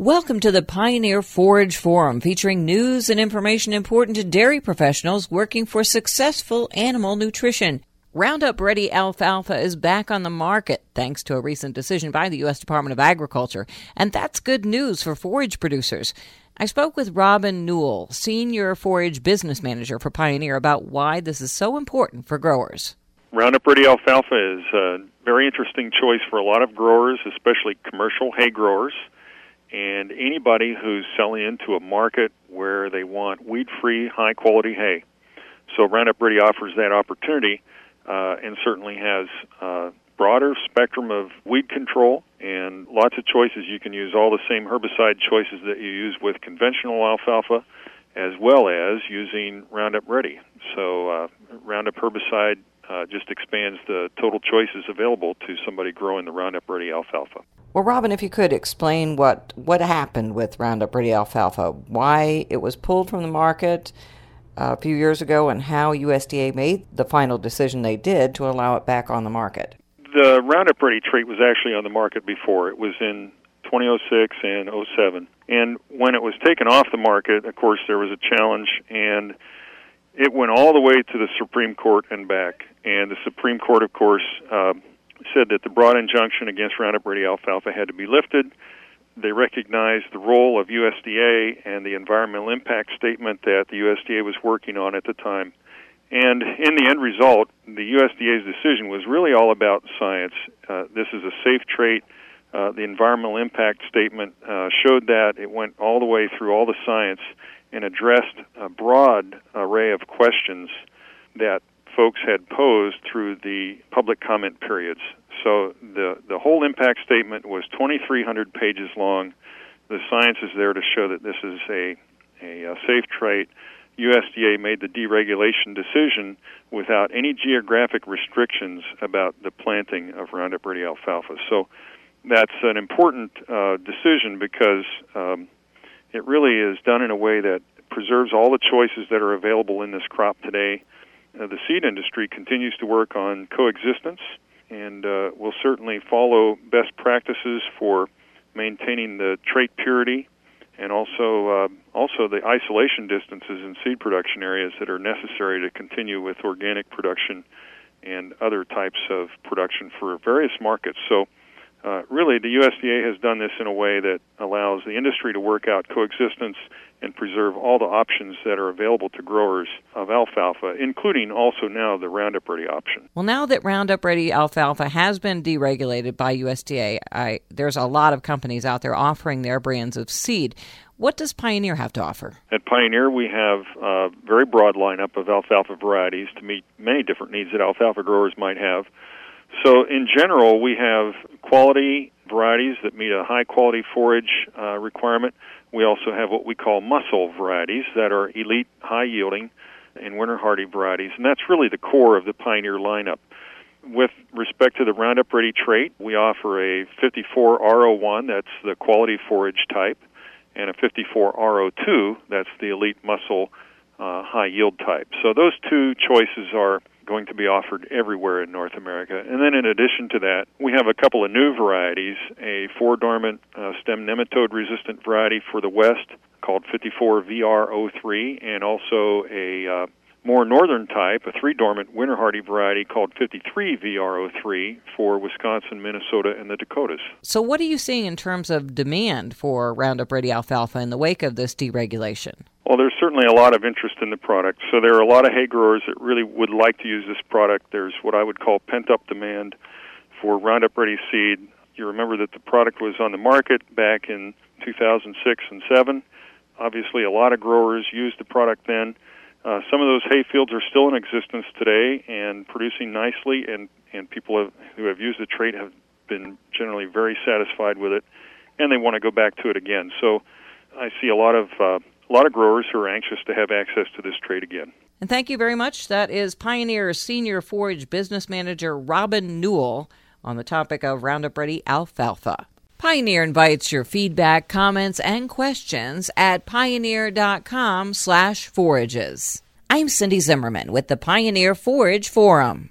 Welcome to the Pioneer Forage Forum featuring news and information important to dairy professionals working for successful animal nutrition. Roundup Ready alfalfa is back on the market thanks to a recent decision by the U.S. Department of Agriculture, and that's good news for forage producers. I spoke with Robin Newell, Senior Forage Business Manager for Pioneer, about why this is so important for growers. Roundup Ready alfalfa is a very interesting choice for a lot of growers, especially commercial hay growers and anybody who's selling into a market where they want weed free, high quality hay. So Roundup Ready offers that opportunity uh, and certainly has a broader spectrum of weed control and lots of choices. You can use all the same herbicide choices that you use with conventional alfalfa as well as using Roundup Ready. So uh, Roundup herbicide uh, just expands the total choices available to somebody growing the Roundup Ready alfalfa. Well, Robin, if you could explain what, what happened with Roundup Ready alfalfa, why it was pulled from the market uh, a few years ago, and how USDA made the final decision they did to allow it back on the market. The Roundup Ready trait was actually on the market before. It was in 2006 and 07. And when it was taken off the market, of course, there was a challenge, and it went all the way to the Supreme Court and back. And the Supreme Court, of course, uh, said that the broad injunction against Roundup Ready alfalfa had to be lifted. They recognized the role of USDA and the environmental impact statement that the USDA was working on at the time. And in the end result, the USDA's decision was really all about science. Uh, this is a safe trait. Uh, the environmental impact statement uh, showed that it went all the way through all the science and addressed a broad array of questions that folks had posed through the public comment periods. So the the whole impact statement was 2,300 pages long. The science is there to show that this is a a, a safe trait. USDA made the deregulation decision without any geographic restrictions about the planting of Roundup Ready alfalfa. So that's an important uh, decision because um, it really is done in a way that preserves all the choices that are available in this crop today uh, the seed industry continues to work on coexistence and uh, will certainly follow best practices for maintaining the trait purity and also uh, also the isolation distances in seed production areas that are necessary to continue with organic production and other types of production for various markets. So uh, really, the USDA has done this in a way that allows the industry to work out coexistence and preserve all the options that are available to growers of alfalfa, including also now the Roundup Ready option. Well, now that Roundup Ready alfalfa has been deregulated by USDA, I, there's a lot of companies out there offering their brands of seed. What does Pioneer have to offer? At Pioneer, we have a very broad lineup of alfalfa varieties to meet many different needs that alfalfa growers might have. So, in general, we have quality varieties that meet a high quality forage uh, requirement. We also have what we call muscle varieties that are elite, high yielding, and winter hardy varieties, and that's really the core of the Pioneer lineup. With respect to the Roundup Ready trait, we offer a 54 R01, that's the quality forage type, and a 54 R02, that's the elite muscle uh, high yield type. So those two choices are going to be offered everywhere in North America. And then in addition to that, we have a couple of new varieties, a four dormant uh, stem nematode resistant variety for the West called 54 VR03 and also a uh, more northern type, a three dormant winter hardy variety called 53 VR03 for Wisconsin, Minnesota, and the Dakotas. So, what are you seeing in terms of demand for Roundup Ready alfalfa in the wake of this deregulation? Well, there's certainly a lot of interest in the product. So there are a lot of hay growers that really would like to use this product. There's what I would call pent up demand for Roundup Ready seed. You remember that the product was on the market back in 2006 and 7. Obviously, a lot of growers used the product then. Uh, some of those hay fields are still in existence today and producing nicely, and, and people have, who have used the trait have been generally very satisfied with it, and they want to go back to it again. So I see a lot of uh, a lot of growers who are anxious to have access to this trade again. And thank you very much. That is Pioneer Senior Forage Business Manager Robin Newell on the topic of Roundup Ready alfalfa. Pioneer invites your feedback, comments, and questions at pioneer.com slash forages. I'm Cindy Zimmerman with the Pioneer Forage Forum.